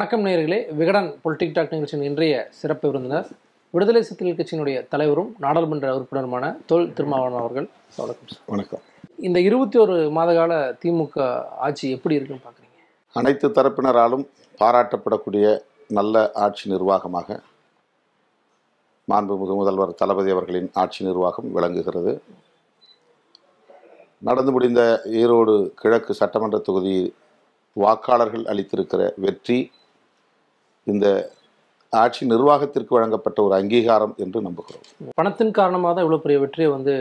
வணக்கம் நேயர்களே. Vikatan politic talk நிகழ்ச்சியின் இன்றைய சிறப்பு விருந்தினர் விடுதலை சிறுத்தைகள் கட்சியினுடைய தலைவரும் நாடாளுமன்ற உறுப்பினருமான தொல் திருமாவளவன் அவர்கள். வணக்கம் வணக்கம். இந்த இருபத்தி ஒரு மாத கால திமுக ஆட்சி எப்படி இருக்குன்னு பார்க்குறீங்க? அனைத்து தரப்பினராலும் பாராட்டப்படக்கூடிய நல்ல ஆட்சி நிர்வாகமாக மாண்புமிகு முதல்வர் தளபதி அவர்களின் ஆட்சி நிர்வாகம் விளங்குகிறது. நடந்து முடிந்த ஈரோடு கிழக்கு சட்டமன்ற தொகுதி வாக்காளர்கள் அளித்திருக்கிற வெற்றி இந்த ஆட்சி நிர்வாகத்திற்கு வழங்கப்பட்ட ஒரு அங்கீகாரம் என்று நம்புகிறோம். பணத்தின் காரணமாக தான் இவ்வளோ பெரிய வெற்றியை வந்து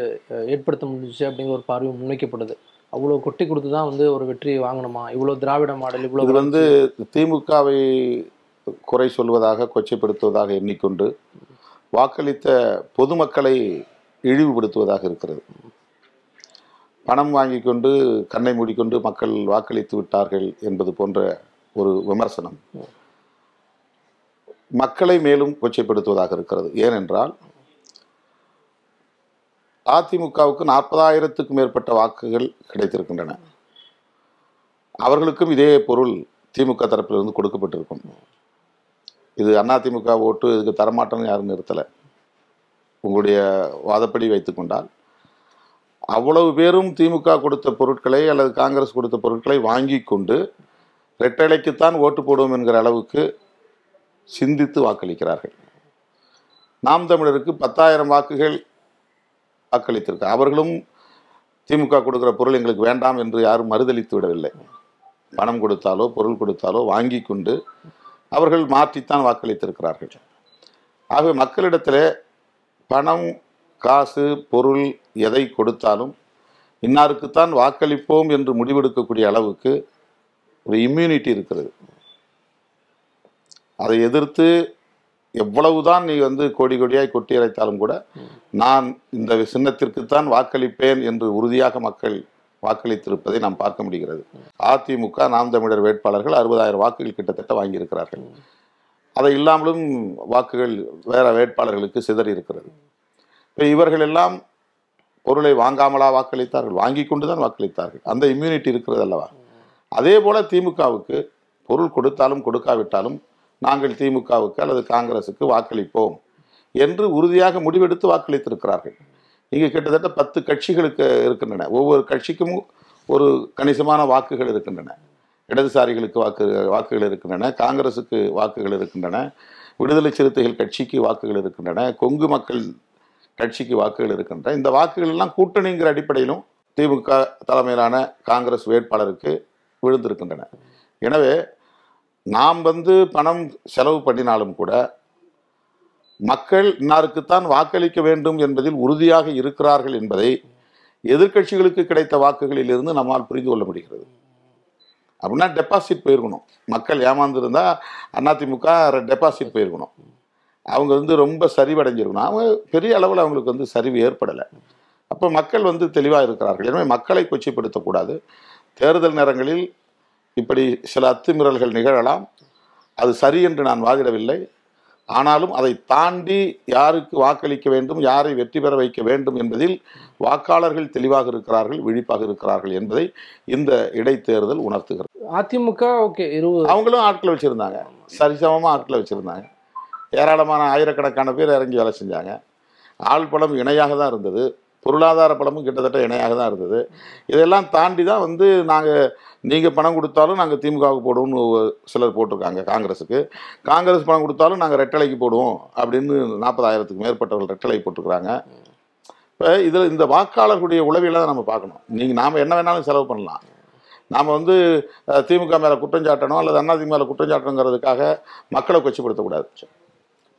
ஏற்படுத்த முடிஞ்சுச்சு அப்படிங்கிற ஒரு பார்வை முன்வைக்கப்படுது அவ்வளோ கொட்டி கொடுத்து தான் வந்து ஒரு வெற்றியை வாங்கணுமா? இவ்வளோ திராவிட மாடல் இவ்வளோ இது வந்து திமுகவை குறை சொல்வதாக கொச்சைப்படுத்துவதாக எண்ணிக்கொண்டு வாக்களித்த பொதுமக்களை இழிவுபடுத்துவதாக இருக்கிறது. பணம் வாங்கி கொண்டு கண்ணை மூடிக்கொண்டு மக்கள் வாக்களித்து விட்டார்கள் என்பது போன்ற ஒரு விமர்சனம். மக்களை மேலும் கொச்சைப்படுத்துவதாக இருக்கிறது. ஏனென்றால் அதிமுகவுக்கு நாற்பதாயிரத்துக்கும் மேற்பட்ட வாக்குகள் கிடைத்திருக்கின்றன. அவர்களுக்கும் இதே பொருள் திமுக தரப்பிலிருந்து கொடுக்கப்பட்டிருக்கும். இது அதிமுக ஓட்டு இதுக்கு தரமாட்டம்னு யாரும் நிறுத்தலை. உங்களுடைய வாதப்படி வைத்துக்கொண்டால் அவ்வளவு பேரும் திமுக கொடுத்த பொருட்களை அல்லது காங்கிரஸ் கொடுத்த பொருட்களை வாங்கி கொண்டு ரெட்டலைக்குத்தான் ஓட்டு போடுவோம் என்கிற அளவுக்கு சிந்தித்து வாக்களிக்கிறார்கள். நாம் தமிழருக்கு பத்தாயிரம் வாக்குகள் வாக்களித்திருக்க அவர்களும் திமுக கொடுக்குற பொருள் எங்களுக்கு வேண்டாம் என்று யாரும் மறுதளித்து விடவில்லை. பணம் கொடுத்தாலோ பொருள் கொடுத்தாலோ வாங்கி கொண்டு அவர்கள் மாற்றித்தான் வாக்களித்திருக்கிறார்கள். ஆகவே மக்களிடத்தில் பணம் காசு பொருள் எதை கொடுத்தாலும் இன்னாருக்குத்தான் வாக்களிப்போம் என்று முடிவெடுக்கக்கூடிய அளவுக்கு ஒரு இம்யூனிட்டி இருக்கிறது. அதை எதிர்த்து எவ்வளவுதான் நீ வந்து கோடி கோடியாய் கொட்டி இறைத்தாலும் கூட நான் இந்த சின்னத்திற்குத்தான் வாக்களிப்பேன் என்று உறுதியாக மக்கள் வாக்களித்திருப்பதை நாம் பார்க்க முடிகிறது. அதிமுக நாம் தமிழர் வேட்பாளர்கள் அறுபதாயிரம் வாக்குகள் கிட்டத்தட்ட வாங்கியிருக்கிறார்கள். அதை இல்லாமலும் வாக்குகள் வேற வேட்பாளர்களுக்கு சிதறி இருக்கிறது. இப்போ இவர்கள் எல்லாம் பொருளை வாங்காமலா வாக்களித்தார்கள்? வாங்கி கொண்டு தான் வாக்களித்தார்கள். அந்த இம்யூனிட்டி இருக்கிறது அல்லவா? அதே போல திமுகவுக்கு பொருள் கொடுத்தாலும் கொடுக்காவிட்டாலும் நாங்கள் திமுகவுக்கு அல்லது காங்கிரசுக்கு வாக்களிப்போம் என்று உறுதியாக முடிவெடுத்து வாக்களித்திருக்கிறார்கள். இங்கே கிட்டத்தட்ட பத்து கட்சிகளுக்கு இருக்கின்றன. ஒவ்வொரு கட்சிக்கும் ஒரு கணிசமான வாக்குகள் இருக்கின்றன. இடதுசாரிகளுக்கு வாக்கு வாக்குகள் இருக்கின்றன காங்கிரசுக்கு வாக்குகள் இருக்கின்றன விடுதலை சிறுத்தைகள் கட்சிக்கு வாக்குகள் இருக்கின்றன கொங்கு மக்கள் கட்சிக்கு வாக்குகள் இருக்கின்றன. இந்த வாக்குகள் எல்லாம் கூட்டணிங்கிற அடிப்படையிலும் திமுக தலைமையிலான காங்கிரஸ் வேட்பாளருக்கு விழுந்திருக்கின்றன. எனவே நாம் வந்து பணம் செலவு பண்ணினாலும் கூட மக்கள் இன்னாருக்குத்தான் வாக்களிக்க வேண்டும் என்பதில் உறுதியாக இருக்கிறார்கள் என்பதை எதிர்க்கட்சிகளுக்கு கிடைத்த வாக்குகளில் இருந்து நம்மால் புரிந்து கொள்ள முடிகிறது. அப்படின்னா டெபாசிட் போயிருக்கணும். மக்கள் ஏமாந்துருந்தா அதிமுக டெபாசிட் போயிருக்கணும். அவங்க வந்து ரொம்ப சரிவடைஞ்சிருக்கணும். அவங்க பெரிய அளவில் அவங்களுக்கு வந்து சரிவு ஏற்படலை. அப்போ மக்கள் வந்து தெளிவாக இருக்கிறார்கள். எனவே மக்களை கொச்சைப்படுத்தக்கூடாது. தேர்தல் நேரங்களில் இப்படி சில அத்துமீறல்கள் நிகழலாம். அது சரி என்று நான் வாதிடவில்லை. ஆனாலும் அதை தாண்டி யாருக்கு வாக்களிக்க வேண்டும் யாரை வெற்றி பெற வைக்க வேண்டும் என்பதில் வாக்காளர்கள் தெளிவாக இருக்கிறார்கள் விழிப்பாக இருக்கிறார்கள் என்பதை இந்த இடைத்தேர்தல் உணர்த்துகிறது. அதிமுக ஓகே இருபது. அவங்களும் ஆட்களை வச்சுருந்தாங்க. சரிசமமாக ஆட்களை வச்சுருந்தாங்க. ஏராளமான ஆயிரக்கணக்கான பேர் இறங்கி வேலை செஞ்சாங்க. ஆள் பலம் இணையாக தான் இருந்தது. பொருளாதார பலமும் கிட்டத்தட்ட இணையாக தான் இருந்தது. இதெல்லாம் தாண்டி தான் வந்து நாங்கள் நீங்கள் பணம் கொடுத்தாலும் நாங்கள் திமுகவுக்கு போடுவோம்னு சிலர் போட்டிருக்காங்க காங்கிரஸுக்கு. காங்கிரஸ் பணம் கொடுத்தாலும் நாங்கள் ரெட்டலைக்கு போடுவோம் அப்படின்னு நாற்பதாயிரத்துக்கு மேற்பட்டவர்கள் ரெட்டலை போட்டிருக்கிறாங்க. இப்போ இதில் இந்த வாக்காளர்களுடைய உளவியலை தான் நம்ம பார்க்கணும். நீங்கள் நாம் என்ன வேணாலும் செலவு பண்ணலாம். நாம் வந்து திமுக மேலே குற்றம் சாட்டணும் அல்லது அதிமுக மேலே குற்றம் சாட்டணுங்கிறதுக்காக மக்களை கொச்சைப்படுத்தக்கூடாது.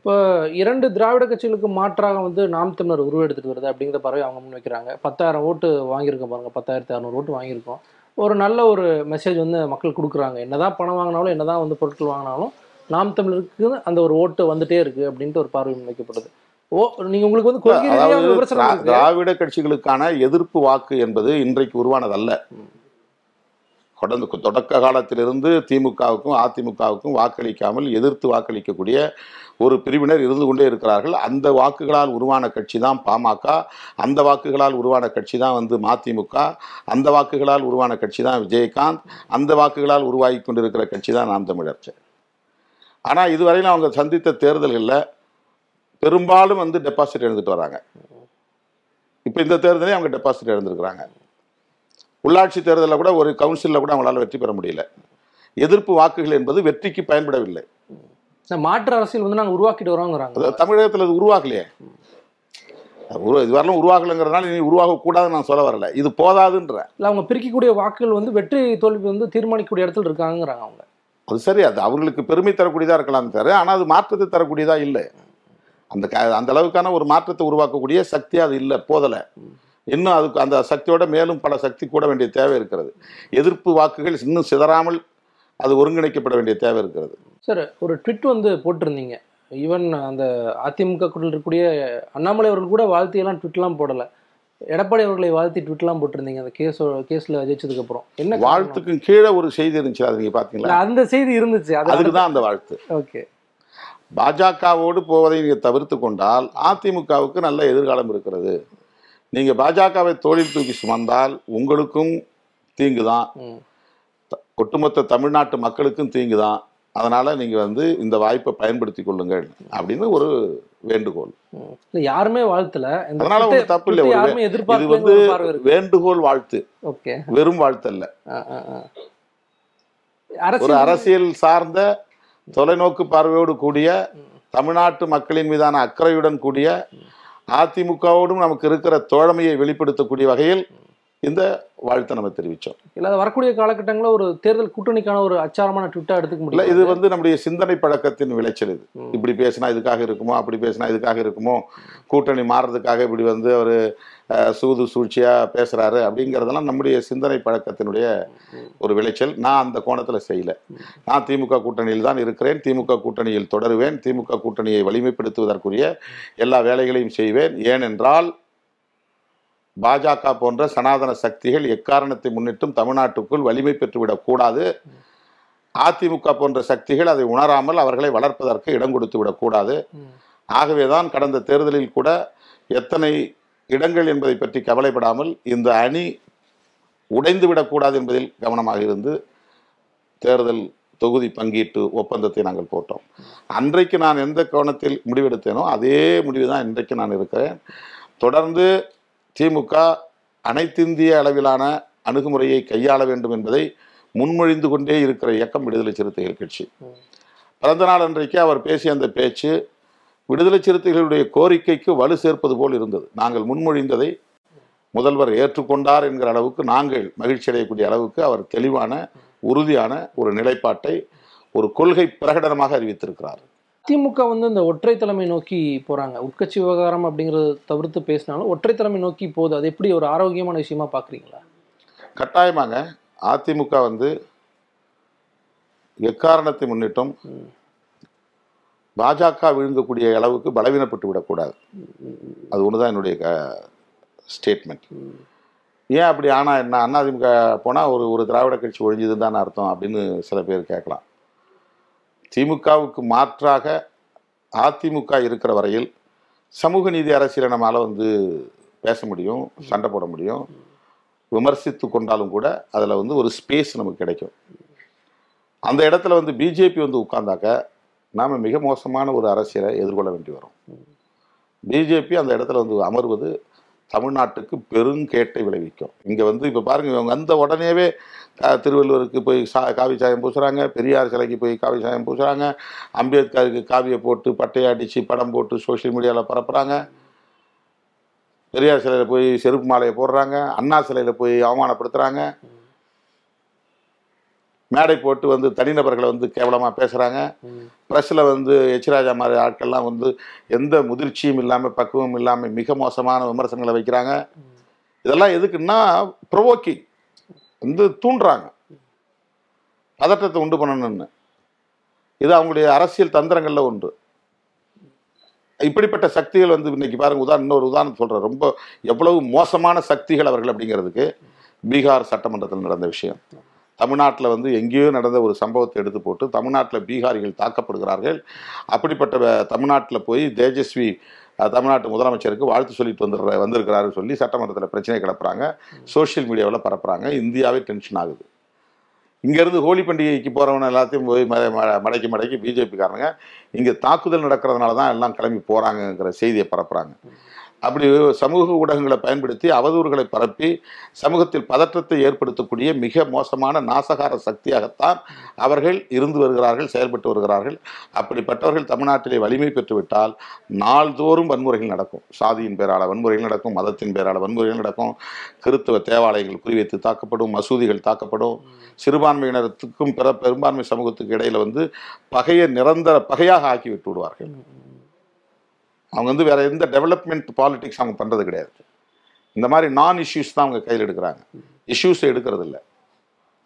இப்போ இரண்டு திராவிட கட்சிகளுக்கு மாற்றாக வந்து நாம் தமிழர் உருவெடுத்துட்டு வருது அப்படிங்கிற பறவை அவங்க முன்வைக்கிறாங்க பத்தாயிரம் ஓட்டு வாங்கியிருக்கோம் பாருங்க. பத்தாயிரத்தி அறநூறு ஓட்டு வாங்கியிருக்கோம். ஒரு நல்ல ஒரு மெசேஜ் வந்து மக்கள் கொடுக்குறாங்க. என்னதான் பணம் வாங்கினாலும் என்னதான் வந்து பொருட்கள் வாங்கினாலும் நாம் தமிழருக்கு அந்த ஒரு ஓட்டு வந்துட்டே இருக்கு அப்படின்ட்டு ஒரு பார்வை முன்வைக்கப்படுது ஓ நீங்க உங்களுக்கு வந்து திராவிட கட்சிகளுக்கான எதிர்ப்பு வாக்கு என்பது இன்றைக்கு உருவானதல்ல. கடந்த தொடக்க காலத்திலிருந்து திமுகவுக்கும் அதிமுகவுக்கும் வாக்களிக்காமல் எதிர்த்து வாக்களிக்கக்கூடிய ஒரு பிரிவினர் இருந்து கொண்டே இருக்கிறார்கள். அந்த வாக்குகளால் உருவான கட்சி தான் பாமக. அந்த வாக்குகளால் உருவான கட்சி தான் வந்து மதிமுக. அந்த வாக்குகளால் உருவான கட்சி தான் விஜயகாந்த். அந்த வாக்குகளால் உருவாகி கொண்டிருக்கிற கட்சி தான் நாம் தமிழர் ஆனால் இதுவரையிலும் அவங்க சந்தித்த தேர்தல்களில் பெரும்பாலும் வந்து டெபாசிட் எழுந்துட்டு வராங்க. இப்போ இந்த தேர்தலையும் அவங்க டெபாசிட் எழுந்திருக்கிறாங்க உள்ளாட்சி தேர்தலில் கூட ஒரு கவுன்சிலில் கூட அவங்களால வெற்றி பெற முடியல. எதிர்ப்பு வாக்குகள் என்பது வெற்றிக்கு பயன்படவில்லை. மாற்று அரசியல் வந்து நாங்க உருவாக்கிட்டு வரோங்கிறாங்க. தமிழகத்தில் அது உருவாகலையே. அது உரு இதுவரையிலும் உருவாகலைங்கிறதுனால இனி உருவாகக்கூடாதுன்னு நான் சொல்ல வரல. இது போதாதுன்ற. இல்ல அவங்க பிரிக்கக்கூடிய வாக்குகள் வந்து வெற்றி தோல்வி வந்து தீர்மானிக்கக்கூடிய இடத்துல இருக்காங்கிறாங்க அவங்க. அது சரி அது அவர்களுக்கு பெருமை தரக்கூடியதாக இருக்கலாம் தவிர ஆனால் அது மாற்றத்தை தரக்கூடியதாக இல்லை. அந்த க அந்த அளவுக்கான ஒரு மாற்றத்தை உருவாக்கக்கூடிய சக்தி அது இல்லை போதலை. இன்னும் அதுக்கு அந்த சக்தியோட மேலும் பல சக்தி கூட வேண்டிய தேவை இருக்கிறது. எதிர்ப்பு வாக்குகள் இன்னும் சிதறாமல் அது ஒருங்கிணைக்கப்பட வேண்டிய தேவை இருக்கிறது. சார் ஒரு ட்விட் வந்து போட்டிருந்தீங்க. ஈவன் அந்த அதிமுக இருக்கக்கூடிய அண்ணாமலை அவர்கள் கூட வாழ்த்தியெல்லாம் ட்விட்லாம் போடல. எடப்பாடி அவர்களை வாழ்த்தி ட்விட்லாம் போட்டிருந்தீங்க. அந்த கேஸ் கேஸ்ல ஜெயிச்சதுக்கு அப்புறம். என்ன காரணம்? வாழ்த்துக்கும் கீழே ஒரு செய்தி இருந்துச்சு. அது நீங்க இல்ல, பாத்தீங்களா அந்த செய்தி இருந்துச்சு. அது அதுக்கு தான் அந்த வாழ்த்து. ஓகே. பாஜகவோடு போவதை நீங்கள் தவிர்த்து கொண்டால் அதிமுகவுக்கு நல்ல எதிர்காலம் இருக்கிறது. நீங்கள் பாஜகவை தோளில் தூக்கி சுமந்தால் உங்களுக்கும் தீங்கு தான். ஒட்டுமொத்த தமிழ்நாட்டு மக்களுக்கும் தீங்கு தான். அதனால் நீங்கள் வந்து இந்த வாய்ப்பை பயன்படுத்தி கொள்ளுங்கள் அப்படின்னு ஒரு வேண்டுகோள். இல்ல யாருமே வாழ்த்தல. அதனால ஒண்ணும் தப்பு இல்லை. ஒரு இது வந்து ஒரு வேண்டுகோள் வாழ்த்து. ஓகே. வெறும் வாழ்த்து அல்ல. ஒரு அரசியல் அரசியல் சார்ந்த தொலைநோக்கு பார்வையோடு கூடிய தமிழ்நாட்டு மக்களின் மீதான அக்கறையுடன் கூடிய அதிமுகவோடும் நமக்கு இருக்கிற தோழமையை வெளிப்படுத்தக்கூடிய வகையில் இந்த வாழ்த்தை நம்ம தெரிவித்தோம் இல்ல அது வரக்கூடிய காலகட்டங்களில் ஒரு தேர்தல் கூட்டணிக்கான ஒரு அச்சாரமான ட்விட்டா எடுத்துக்க முடியும்? இது வந்து நம்முடைய சிந்தனை பழக்கத்தின் விளைச்சல் இது. இப்படி பேசினா இதுக்காக இருக்குமோ அப்படி பேசினா இதுக்காக இருக்குமோ கூட்டணி மாறுறதுக்காக இப்படி வந்து அவர் சூது சூழ்ச்சியாக பேசுகிறாரு அப்படிங்கிறதெல்லாம் நம்முடைய சிந்தனை பழக்கத்தினுடைய ஒரு விளைச்சல். நான் அந்த கோணத்தில் செய்யல. நான் திமுக கூட்டணியில் தான் இருக்கிறேன். திமுக கூட்டணியில் தொடருவேன். திமுக கூட்டணியை வலிமைப்படுத்துவதற்குரிய எல்லா வேலைகளையும் செய்வேன். ஏனென்றால் பாஜக போன்ற சனாதன சக்திகள் எக்காரணத்தை முன்னிட்டும் தமிழ்நாட்டுக்குள் வலிமை பெற்றுவிடக்கூடாது அதிமுக போன்ற சக்திகள் அதை உணராமல் அவர்களை வளர்ப்பதற்கு இடம் கொடுத்து விடக்கூடாது ஆகவேதான் கடந்த தேர்தலில் கூட எத்தனை இடங்கள் என்பதை பற்றி கவலைப்படாமல் இந்த அணி உடைந்து விடக்கூடாது என்பதில் கவனமாக இருந்து தேர்தல் தொகுதி பங்கீட்டு ஒப்பந்தத்தை நாங்கள் போட்டோம். அன்றைக்கு நான் எந்த கோணத்தில் முடிவெடுத்தேனோ அதே முடிவு தான் இன்றைக்கு நான் இருக்கிறேன். தொடர்ந்து திமுக அனைத்திந்திய அளவிலான அணுகுமுறையை கையாள வேண்டும் என்பதை முன்மொழிந்து கொண்டே இருக்கிற இயக்கம் விடுதலை சிறுத்தைகள் கட்சி. பிறந்த நாள் அன்றைக்கு அவர் பேசிய அந்த பேச்சு விடுதலை சிறுத்தைகளுடைய கோரிக்கைக்கு வலு சேர்ப்பது போல் இருந்தது. நாங்கள் முன்மொழிந்ததை முதல்வர் ஏற்றுக்கொண்டார் என்கிற அளவுக்கு நாங்கள் மகிழ்ச்சி அடையக்கூடிய அளவுக்கு அவர் தெளிவான உறுதியான ஒரு நிலைப்பாட்டை ஒரு கொள்கை பிரகடனமாக அறிவித்திருக்கிறார். திமுக வந்து இந்த ஒற்றை தலைமை நோக்கி போறாங்க. உட்கட்சி விவகாரம் அப்படிங்கறத தவிர்த்து பேசினாலும் ஒற்றை தலைமை நோக்கி போகுது. அது எப்படி ஒரு ஆரோக்கியமான விஷயமா பாக்குறீங்களா? கட்டாயமாக அதிமுக வந்து எக்காரணத்தை முன்னிட்டும். பாஜக விழுங்கக்கூடிய அளவுக்கு பலவீனப்பட்டு விடக்கூடாது. அது ஒன்று தான் என்னுடைய ஸ்டேட்மெண்ட். ஏன் அப்படி ஆனா என்ன அதிமுக போனால் ஒரு ஒரு திராவிட கட்சி ஒழிஞ்சதுன்னு தான் அர்த்தம் அப்படின்னு சில பேர் கேட்கலாம். திமுகவுக்கு மாற்றாக அதிமுக இருக்கிற வரையில் சமூக நீதி அரசியலை நம்மளால் வந்து பேச முடியும் சண்டை போட முடியும். விமர்சித்து கொண்டாலும் கூட அதில் வந்து ஒரு ஸ்பேஸ் நமக்கு கிடைக்கும். அந்த இடத்துல வந்து பிஜேபி வந்து உட்கார்ந்தாக்க நாம் மிக மோசமான ஒரு அரசியலை எதிர்கொள்ள வேண்டி வரும். பிஜேபி அந்த இடத்துல வந்து அமர்வது தமிழ்நாட்டுக்கு பெருங்கேட்டை விளைவிக்கும். இங்கே வந்து இப்போ பாருங்க இவங்க வந்த உடனேவே திருவள்ளுவருக்கு போய் சா காவி சாயம் பூசுகிறாங்க பெரியார் சிலைக்கு போய் காவி சாயம் பூசுகிறாங்க அம்பேத்கருக்கு காவியை போட்டு பட்டையை அடித்து படம் போட்டு சோஷியல் மீடியாவில் பரப்புகிறாங்க பெரியார் சிலையில் போய் செருப்பு மாலையை போடுறாங்க அண்ணா சிலையில் போய் அவமானப்படுத்துகிறாங்க மேடை போட்டு வந்து தனிநபர்களை வந்து கேவலமாக பேசுகிறாங்க. ப்ரெஸ்ஸில் வந்து எச்ராஜா மாதிரி ஆட்கள்லாம் வந்து எந்த முதிர்ச்சியும் இல்லாமல் பக்குவம் இல்லாமல் மிக மோசமான விமர்சனங்களை வைக்கிறாங்க. இதெல்லாம் எதுக்குன்னா ப்ரொவோக்கிங் வந்து தூண்டுறாங்க. பதற்றத்தை உண்டு பண்ணணும்னு. இது அவங்களுடைய அரசியல் தந்திரங்களில் ஒன்று இப்படிப்பட்ட சக்திகள் வந்து இன்னைக்கு பாருங்க உதாரணம் இன்னொரு உதாரணம் சொல்கிறேன் ரொம்ப எவ்வளவு மோசமான சக்திகள் அவர்கள் அப்படிங்கிறதுக்கு பீகார் சட்டமன்றத்தில் நடந்த விஷயம். தமிழ்நாட்டில் வந்து எங்கேயோ நடந்த ஒரு சம்பவத்தை எடுத்து போட்டு தமிழ்நாட்டில் பீகாரிகள் தாக்கப்படுகிறார்கள். அப்படிப்பட்ட வ- தமிழ்நாட்டில் போய் தேஜஸ்வி தமிழ்நாட்டு முதலமைச்சருக்கு வாழ்த்து சொல்லிட்டு வந்துடுற வந்திருக்கிறாரு சொல்லி சட்டமன்றத்தில் பிரச்சனை கிளப்புறாங்க சோஷியல் மீடியாவில் பரப்புறாங்க. இந்தியாவே டென்ஷன் ஆகுது. இங்கேருந்து ஹோலி பண்டிகைக்கு போகிறவன எல்லாத்தையும் போய் ம ம- மடக்கி மடக்கி பிஜேபிக்காரங்க இங்கே தாக்குதல் நடக்கிறதுனால தான் எல்லாம் கிளம்பி போகிறாங்கங்கிற செய்தியை பரப்புகிறாங்க அப்படி சமூக ஊடகங்களை பயன்படுத்தி அவதூறுகளை பரப்பி சமூகத்தில் பதற்றத்தை ஏற்படுத்தக்கூடிய மிக மோசமான நாசகார சக்தியாகத்தான் அவர்கள் இருந்து வருகிறார்கள் செயல்பட்டு வருகிறார்கள். அப்படிப்பட்டவர்கள் தமிழ்நாட்டிலே வலிமை பெற்றுவிட்டால் நாள்தோறும் வன்முறைகள் நடக்கும். சாதியின் பேரால வன்முறைகள் நடக்கும் மதத்தின் பேரால வன்முறைகள் நடக்கும். கிறித்துவ தேவாலயங்கள் குறிவைத்து தாக்கப்படும் மசூதிகள் தாக்கப்படும். சிறுபான்மையினருக்கும் பிற பெரும்பான்மை சமூகத்துக்கு இடையில வந்து பகையை நிரந்தர பகையாக ஆக்கி விட்டு விடுவார்கள். அவங்க வந்து வேற எந்த டெவலப்மெண்ட் பாலிடிக்ஸ் அவங்க பண்றது கிடையாது. இந்த மாதிரி நான் இஷ்யூஸ் தான் அவங்க கையில் எடுக்கிறாங்க. இஷ்யூஸ் எடுக்கிறது இல்லை.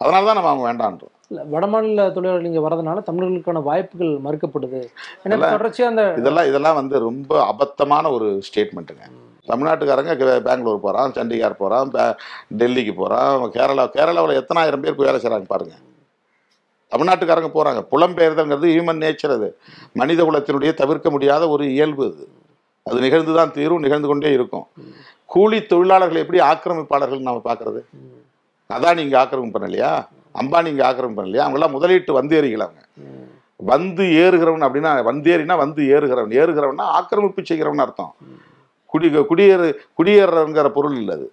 அதனால தான் நம்ம அவங்க வேண்டான்றோம். இல்ல வடமாநில தொழிலாளர்கள் இங்க வரதுனால தமிழர்களுக்கான வாய்ப்புகள் மறுக்கப்படுது. ஏன்னா இல்ல. தொடர்ச்சியா அந்த இதெல்லாம் இதெல்லாம் வந்து ரொம்ப அபத்தமான ஒரு ஸ்டேட்மெண்ட்டுங்க தமிழ்நாட்டுக்காரங்க பெங்களூர் போகிறான் சண்டிகார் போகிறான் டெல்லிக்கு போகிறான் கேரளா கேரளாவில் எத்தனாயிரம் பேர் போய் வேலை செய்கிறாங்க பாருங்க. தமிழ்நாட்டுக்காரங்க போகிறாங்க புலம்பெயர்தல்ங்கிறது ஹியூமன் நேச்சர் அது. மனித குலத்தினுடைய தவிர்க்க முடியாத ஒரு இயல்பு அது. அது நிகழ்ந்து தான் தீரும் நிகழ்ந்து கொண்டே இருக்கும். கூலி தொழிலாளர்கள் எப்படி ஆக்கிரமிப்பாளர்கள் நம்ம பார்க்குறது அதான் நீங்க ஆக்கிரமிப்பு பண்ணலையா? அம்பானி இங்கே ஆக்கிரமிப்பு பண்ணலையா? அவங்களாம் முதலீட்டு வந்தேறிகள் அவங்க. வந்து ஏறுகிறவன் அப்படின்னா வந்தேறினா வந்து ஏறுகிறவன். ஏறுகிறவன்னா ஆக்கிரமிப்பு செய்கிறவன் அர்த்தம். குடி குடியேறு குடியேறங்கிற பொருள் இல்லை அது.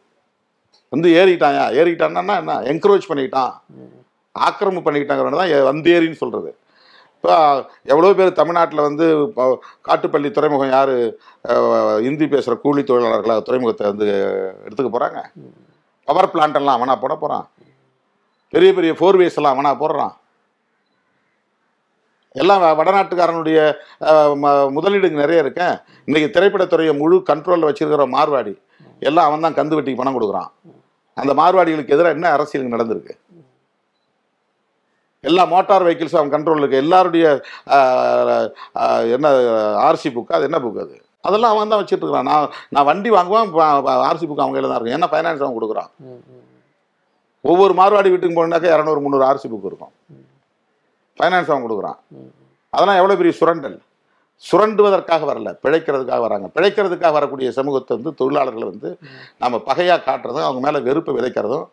வந்து ஏறிட்டாயா? ஏறிட்டான்னா என்ன? என்கரேஜ் பண்ணிக்கிட்டான் ஆக்கிரமிப்பு பண்ணிக்கிட்டாங்கிறவன தான் வந்தேரின்னு சொல்கிறது இப்போ எவ்வளோ பேர் தமிழ்நாட்டில் வந்து இப்போ காட்டுப்பள்ளி துறைமுகம் யார் இந்தி பேசுகிற கூலி தொழிலாளர்களாக துறைமுகத்தை வந்து எடுத்துக்க போகிறாங்க பவர் பிளான்ட்டெல்லாம் அவனா போட போகிறான் பெரிய பெரிய ஃபோர்வேஸ் எல்லாம் அவனா போடுறான். எல்லாம் வ- வடநாட்டுக்காரனுடைய ம- முதலீடுங்க நிறைய இருக்கேன் இன்றைக்கி திரைப்படத்துறையை முழு கண்ட்ரோலில் வச்சுருக்கிற மார்வாடி எல்லாம் அவன் தான் கந்து வெட்டிக்கு பணம் கொடுக்குறான். அந்த மார்வாடிகளுக்கு எதிராக என்ன அரசியலுக்கு நடந்திருக்கு? எல்லா மோட்டார் வெஹிக்கிள்ஸும் அவன் கண்ட்ரோலில் இருக்கு. எல்லாருடைய என்ன ஆர்சி புக்கு அது என்ன புக் அது? அதெல்லாம் அவன் தான் வச்சுட்டு இருக்கிறான் நான் நான் வண்டி வாங்குவேன் ஆர்சி புக் அவங்க கையில் தான் இருக்கும். ஏன்னா ஃபைனான்ஸ் அவன் கொடுக்குறான்? ஒவ்வொரு மார்வாடி வீட்டுக்கு போனாக்கா இரநூறு முந்நூறு ஆர்சி புக் இருக்கும். ஃபைனான்ஸ் அவன் கொடுக்குறான். அதெல்லாம் எவ்வளோ பெரிய சுரண்டல்? சுரண்டுவதற்காக வரல. பிழைக்கிறதுக்காக வராங்க. பிழைக்கிறதுக்காக வரக்கூடிய சமூகத்தை வந்து தொழிலாளர்களை வந்து நம்ம பகையாக காட்டுறதும் அவங்க மேலே வெறுப்பை விதைக்கிறதும்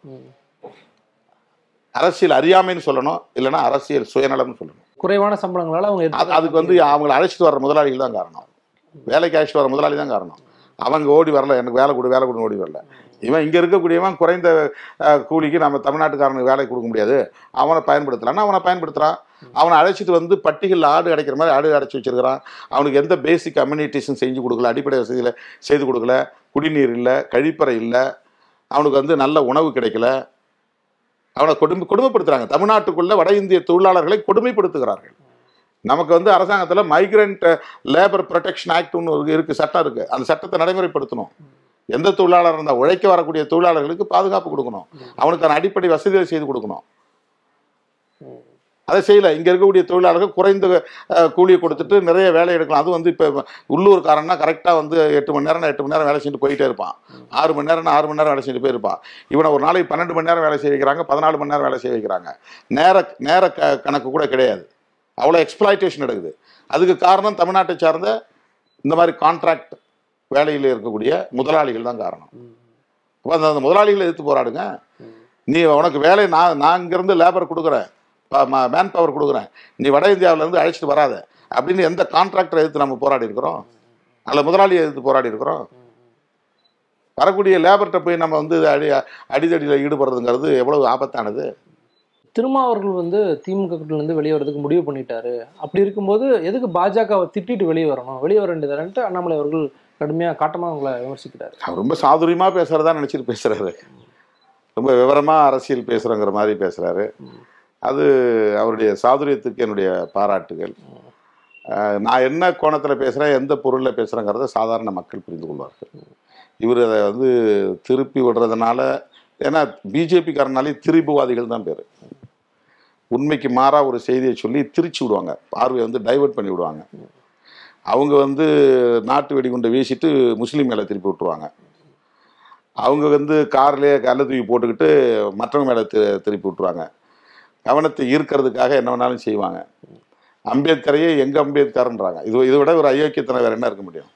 அரசியல் அறியாமைன்னு சொல்லணும் இல்லைன்னா அரசியல் சுயநலம்னு சொல்லணும். குறைவான சம்பளங்களால அவங்க அதுக்கு வந்து அவங்களை அழைச்சிட்டு வர முதலாளிகள் தான் காரணம். வேலைக்கு அழைச்சிட்டு வர முதலாளி தான் காரணம். அவங்க ஓடி வரல எனக்கு வேலை கொடு வேலை கொடு ஓடி வரல. இவன் இங்கே இருக்கக்கூடியவன் குறைந்த கூலிக்கு நம்ம தமிழ்நாட்டுக்காரனுக்கு வேலை கொடுக்க முடியாது. அவனை பயன்படுத்தலாம்னா அவனை பயன்படுத்துகிறான் அவனை அழைச்சிட்டு வந்து பட்டிகளில் ஆடு அடைக்கிற மாதிரி ஆடு அடைச்சி வச்சிருக்கிறான். அவனுக்கு எந்த பேசிக் அம்யூனிட்டிஸும் செஞ்சு கொடுக்கல அடிப்படை வசதிகளை செய்து கொடுக்கல. குடிநீர் இல்லை கழிப்பறை இல்லை. அவனுக்கு வந்து நல்ல உணவு கிடைக்கல. அவனை கொடுமை கொடுமைப்படுத்துகிறாங்க தமிழ்நாட்டுக்குள்ள வட இந்திய தொழிலாளர்களை கொடுமைப்படுத்துகிறார்கள். நமக்கு வந்து அரசாங்கத்தில் மைக்ரண்ட் லேபர் ப்ரொடெக்ஷன் ஆக்ட் ஒன்று இருக்கு சட்டம் இருக்குது அந்த சட்டத்தை நடைமுறைப்படுத்தணும். எந்த தொழிலாளர் இருந்தால் உழைக்க வரக்கூடிய தொழிலாளர்களுக்கு பாதுகாப்பு கொடுக்கணும். அவனுக்கான அடிப்படை வசதிகளை செய்து கொடுக்கணும். அதை செய்யல. இங்க இருக்கக்கூடிய தொழிலாளர்கள் குறைந்த கூலியை கொடுத்துட்டு நிறைய வேலை எடுக்கலாம். அது வந்து இப்போ உள்ளூர்காரன்னா கரெக்டாக வந்து எட்டு மணி நேரம் எட்டு மணி நேரம் வேலை செஞ்சுட்டு போயிட்டே இருப்பான். ஆறு மணி நேரம் ஆறு மணி நேரம் வேலை செஞ்சுட்டு போயிருப்பான். இவனை ஒரு நாளைக்கு பன்னெண்டு மணி நேரம் வேலை செய்ய வைக்கிறாங்க பதினாலு மணி நேரம் வேலை செய்ய வைக்கிறாங்க நேர நேர க கணக்கு கூட கிடையாது. அவ்வளோ எக்ஸ்ப்ளாய்டேஷன் நடக்குது. அதுக்கு காரணம் தமிழ்நாட்டை சார்ந்த இந்த மாதிரி கான்ட்ராக்ட் வேலையில் இருக்கக்கூடிய முதலாளிகள் தான் காரணம். அப்போ அந்த முதலாளிகளை எதிர்த்து போராடுங்க. நீ உனக்கு வேலை நான் நான் இங்கேருந்து லேபர் கொடுக்குறேன். மேன் பவர் கொடுக்குறேன். நீ வட இந்தியாவிலேருந்து அழைச்சிட்டு வராத. அப்படின்னு எந்த கான்ட்ராக்டரை எதிர்த்து நம்ம போராடி இருக்கிறோம்? அல்ல முதலாளியை எதிர்த்து போராடி இருக்கிறோம்? வரக்கூடிய லேபர்கிட்ட போய் நம்ம வந்து அடி அடிதடியில் ஈடுபடுறதுங்கிறது எவ்வளவு ஆபத்தானது? திருமாவர்கள் வந்து திமுக கூட்டணியில இருந்து வெளியே வரதுக்கு முடிவு பண்ணிட்டாரு. அப்படி இருக்கும்போது எதுக்கு பாஜகவை திட்டிட்டு வெளியே வரணும்? வெளியே வர வேண்டியதான்ட்டு அண்ணாமலை அவர்கள் கடுமையா காட்டமா அவங்கள விமர்சிக்கிறாரு. அவர் ரொம்ப சாதுரியமாக பேசுகிறதா நினச்சிட்டு பேசுகிறாரு ரொம்ப விவரமாக அரசியல் பேசுகிறங்கிற மாதிரி பேசுகிறாரு அது அவருடைய சாதுரியத்துக்கு என்னுடைய பாராட்டுகள். நான் என்ன கோணத்தில் பேசுகிறேன் எந்த பொருளில் பேசுகிறேங்கிறத சாதாரண மக்கள் புரிந்து கொள்வார்கள். இவர் அதை வந்து திருப்பி விடுறதுனால ஏன்னா பிஜேபிக்காரனாலே திரிபுவாதிகள் தான் பேர். உண்மைக்கு மாறாக ஒரு செய்தியை சொல்லி திருச்சி விடுவாங்க. பார்வையை வந்து டைவர்ட் பண்ணி விடுவாங்க. அவங்க வந்து நாட்டு வெடிகுண்டை வீசிட்டு முஸ்லீம் மேலே திருப்பி விட்டுருவாங்க. அவங்க வந்து கார்லேயே கல்ல தூக்கி போட்டுக்கிட்டு மற்றவங்க மேலே திருப்பி விட்டுருவாங்க. கவனத்தை ஈர்க்கிறதுக்காக என்ன வேணாலும் செய்வாங்க. அம்பேத்கரையே எங்க அம்பேத்கர்ன்றாங்க. இது இதை விட ஒரு அயோக்கியத்தனம் வேற என்ன இருக்க முடியும்?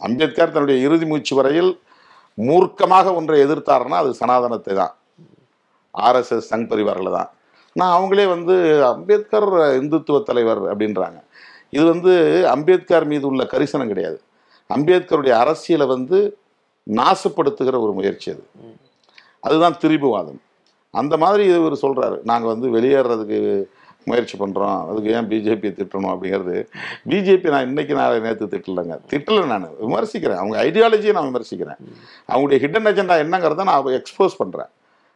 அம்பேத்கர் தன்னுடைய இறுதி மூச்சு வரையில் மூர்க்கமாக ஒன்றை எதிர்த்தாருன்னா அது சனாதனத்தை தான். ஆர்எஸ்எஸ் சங் பரிவாரில் தான். நான் அவங்களே வந்து அம்பேத்கர் இந்துத்துவ தலைவர் அப்படின்றாங்க. இது வந்து அம்பேத்கர் மீது உள்ள கரிசனம் கிடையாது. அம்பேத்கருடைய அரசியலை வந்து நாசப்படுத்துகிற ஒரு முயற்சி அது. அதுதான் திரிபுவாதம். அந்த மாதிரி இவர் சொல்கிறாரு நாங்கள் வந்து வெளியேறதுக்கு முயற்சி பண்ணுறோம் அதுக்கு ஏன் பிஜேபி திட்டணும் அப்படிங்கிறது. பிஜேபி நான் இன்னைக்கு நான் நேற்று திட்டலைங்க. திட்டலை நான். விமர்சிக்கிறேன். அவங்க ஐடியாலஜியை நான் விமர்சிக்கிறேன். அவங்களுடைய ஹிடன் அஜெண்டா என்னங்கிறத நான் எக்ஸ்போஸ் பண்ணுறேன்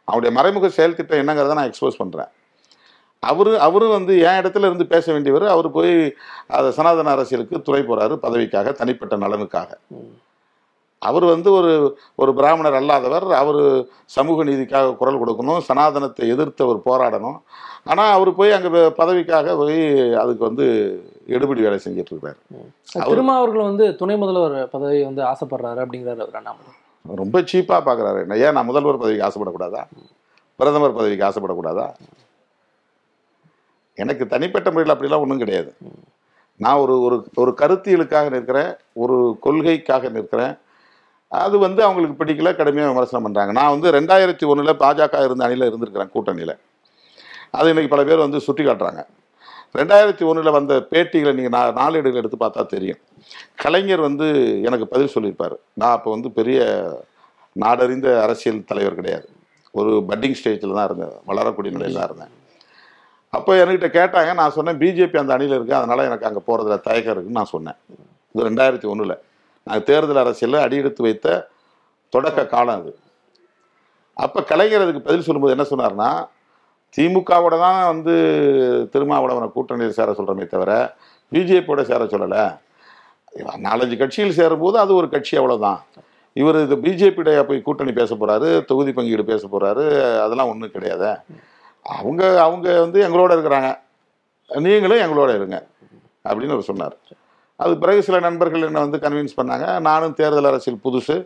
அவருடைய மறைமுக செயல் திட்டம் என்னங்கிறத நான் எக்ஸ்போஸ் பண்ணுறேன் அவர் அவரும் வந்து என் இடத்துல இருந்து பேச வேண்டியவர் அவர் போய் அதை சனாதன அரசியலுக்கு துணை போகிறாரு பதவிக்காக தனிப்பட்ட நலனுக்காக. அவர் வந்து ஒரு ஒரு பிராமணர் அல்லாதவர் அவர் சமூக நீதிக்காக குரல் கொடுக்கணும் சனாதனத்தை எதிர்த்து அவர் போராடணும். ஆனால் அவர் போய் அங்கே பதவிக்காக போய் அதுக்கு வந்து எடுபிடி வேலை செஞ்சுட்டு இருக்காரு அவர்- திருமாவர்கள் வந்து துணை முதல்வர் பதவி வந்து ஆசைப்படுறாரு அப்படிங்கிறாரு அவர் அண்ணாமலை ரொம்ப சீப்பாக பார்க்குறாரு ஏன் நான் முதல்வர் பதவிக்கு ஆசைப்படக்கூடாதா? பிரதமர் பதவிக்கு ஆசைப்படக்கூடாதா? எனக்கு தனிப்பட்ட முறையில் அப்படிலாம் ஒன்றும் கிடையாது. நான் ஒரு ஒரு ஒரு கருத்தியலுக்காக நிற்கிறேன் ஒரு கொள்கைக்காக நிற்கிறேன் அது வந்து அவங்களுக்கு பிடிக்கல கடுமையாக விமர்சனம் பண்ணுறாங்க நான் வந்து ரெண்டாயிரத்தி ஒன்றில் பாஜக இருந்த அணியில் இருந்திருக்கிறேன் கூட்டணியில். அது இன்றைக்கி பல பேர் வந்து சுட்டி காட்டுறாங்க. ரெண்டாயிரத்தி ஒன்றில் வந்த பேட்டிகளை நீங்கள் நான் நாளேடுகள் எடுத்து பார்த்தா தெரியும். கலைஞர் வந்து எனக்கு பதில் சொல்லியிருப்பார். நான் அப்போ வந்து பெரிய நாடறிந்த அரசியல் தலைவர் கிடையாது. ஒரு பட்டிங் ஸ்டேஜில் தான் இருந்தேன். வளரக்கூடிய நிலையில் தான் இருந்தேன். அப்போ என்கிட்ட கேட்டாங்க. நான் சொன்னேன் பிஜேபி அந்த அணியில் இருக்குது அதனால் எனக்கு அங்கே போகிறதுல தயக்கம் இருக்குன்னு நான் சொன்னேன். இது ரெண்டாயிரத்தி ஒன்றில் தேர்தல் அரசியலில் அடியெடுத்து வைத்த தொடக்க காலம் அது. அப்போ கலைஞர் அதுக்கு பதில் சொல்லும்போது என்ன சொன்னார்னா திமுகவோட தான் வந்து திருமாவளவனை கூட்டணியில் சேர சொல்கிறோமே தவிர பிஜேபியோட சேர சொல்லலை. நாலஞ்சு கட்சியில் சேரும்போது அது ஒரு கட்சி அவ்வளோதான் இவர் இது பிஜேபியுடைய போய் கூட்டணி பேச போகிறாரு தொகுதி பங்கீடு பேச போகிறாரு அதெல்லாம் ஒன்றும் கிடையாது. அவங்க அவங்க வந்து எங்களோட இருக்கிறாங்க. நீங்களும் எங்களோட இருங்க. அப்படின்னு அவர் சொன்னார். அது பிறகு சில நண்பர்கள் என்னை வந்து கன்வின்ஸ் பண்ணாங்க. நானும் தேர்தல் அரசியல் புதுசு.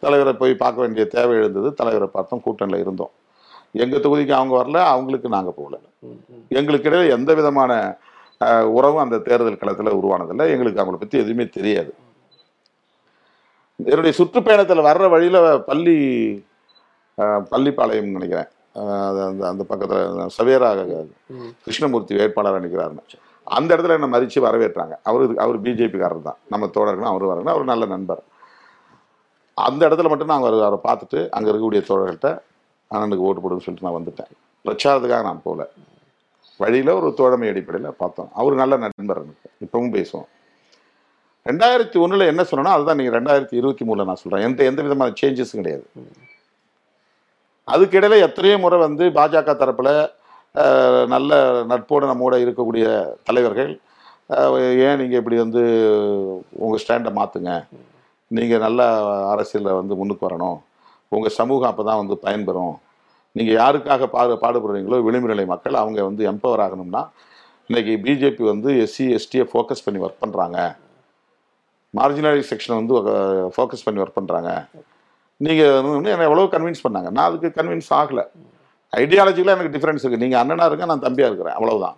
தலைவரை போய் பார்க்க வேண்டிய தேவை எழுந்தது. தலைவரை பார்த்தோம் கூட்டணியில் இருந்தோம். எங்கள் தொகுதிக்கு அவங்க வரல அவங்களுக்கு நாங்கள் போகல. எங்களுக்கு இடையில எந்த விதமான உறவும் அந்த தேர்தல் களத்தில் உருவானதில்லை. எங்களுக்கு அவங்கள பற்றி எதுவுமே தெரியாது. என்னுடைய சுற்றுப்பயணத்தில் வர்ற வழியில் பள்ளி பள்ளிப்பாளையம் நினைக்கிறேன். அந்த அந்த பக்கத்தில் சவேரா ம். கிருஷ்ணமூர்த்தி வேட்பாளர் நினைக்கிறாருன்னு அந்த இடத்துல என்னை மதித்து வரவேற்றாங்க. அவரு அவர் பிஜேபிக்காரர் தான். நம்ம தோழர்கள் அவர் வரணும் அவர் நல்ல நண்பர். அந்த இடத்துல மட்டும் நான் அவர் அவரை பார்த்துட்டு அங்கே இருக்கக்கூடிய தோழர்கள்ட்ட அண்ணனுக்கு ஓட்டு போடுன்னு சொல்லிட்டு நான் வந்துட்டேன். பிரச்சாரத்துக்காக நான் போகல. வழியில் ஒரு தோழமை அடிப்படையில் பார்த்தோம். அவர் நல்ல நண்பர் எனக்கு. இப்பவும் பேசுவோம். ரெண்டாயிரத்தி ஒன்றில் என்ன சொன்னோன்னா அதுதான் நீங்கள் ரெண்டாயிரத்தி இருபத்தி மூணில் நான் சொல்கிறேன் எந்த எந்த விதமான சேஞ்சஸும் கிடையாது. அதுக்கிடையில எத்தனையோ முறை வந்து பாஜக தரப்பில் நல்ல நட்போடு நம்மோட இருக்கக்கூடிய தலைவர்கள். ஏன் நீங்கள் இப்படி வந்து உங்கள் ஸ்டாண்டை மாற்றுங்க நீங்கள் நல்ல அரசியலில் வந்து முன்னுக்கு வரணும். உங்கள் சமூகம் அப்போ தான் வந்து பயன்பெறும் நீங்கள் யாருக்காக பாடு பாடுபடுறீங்களோ விளிம்புநிலை மக்கள் அவங்க வந்து எம்பவர் ஆகணும்னா இன்னைக்கு பிஜேபி வந்து எஸ்சி எஸ்டியை ஃபோக்கஸ் பண்ணி ஒர்க் பண்ணுறாங்க மார்ஜினரி செக்ஷனை வந்து ஃபோக்கஸ் பண்ணி ஒர்க் பண்ணுறாங்க நீங்கள் என்னை எவ்வளோ கன்வின்ஸ் பண்ணாங்க. நான் அதுக்கு கன்வின்ஸ் ஆகலை. ஐடியாலஜியில் எனக்கு டிஃப்ரென்ஸ் இருக்குது நீங்கள் அண்ணனாக இருக்க நான் தம்பியாக இருக்கிறேன். அவ்வளவுதான்.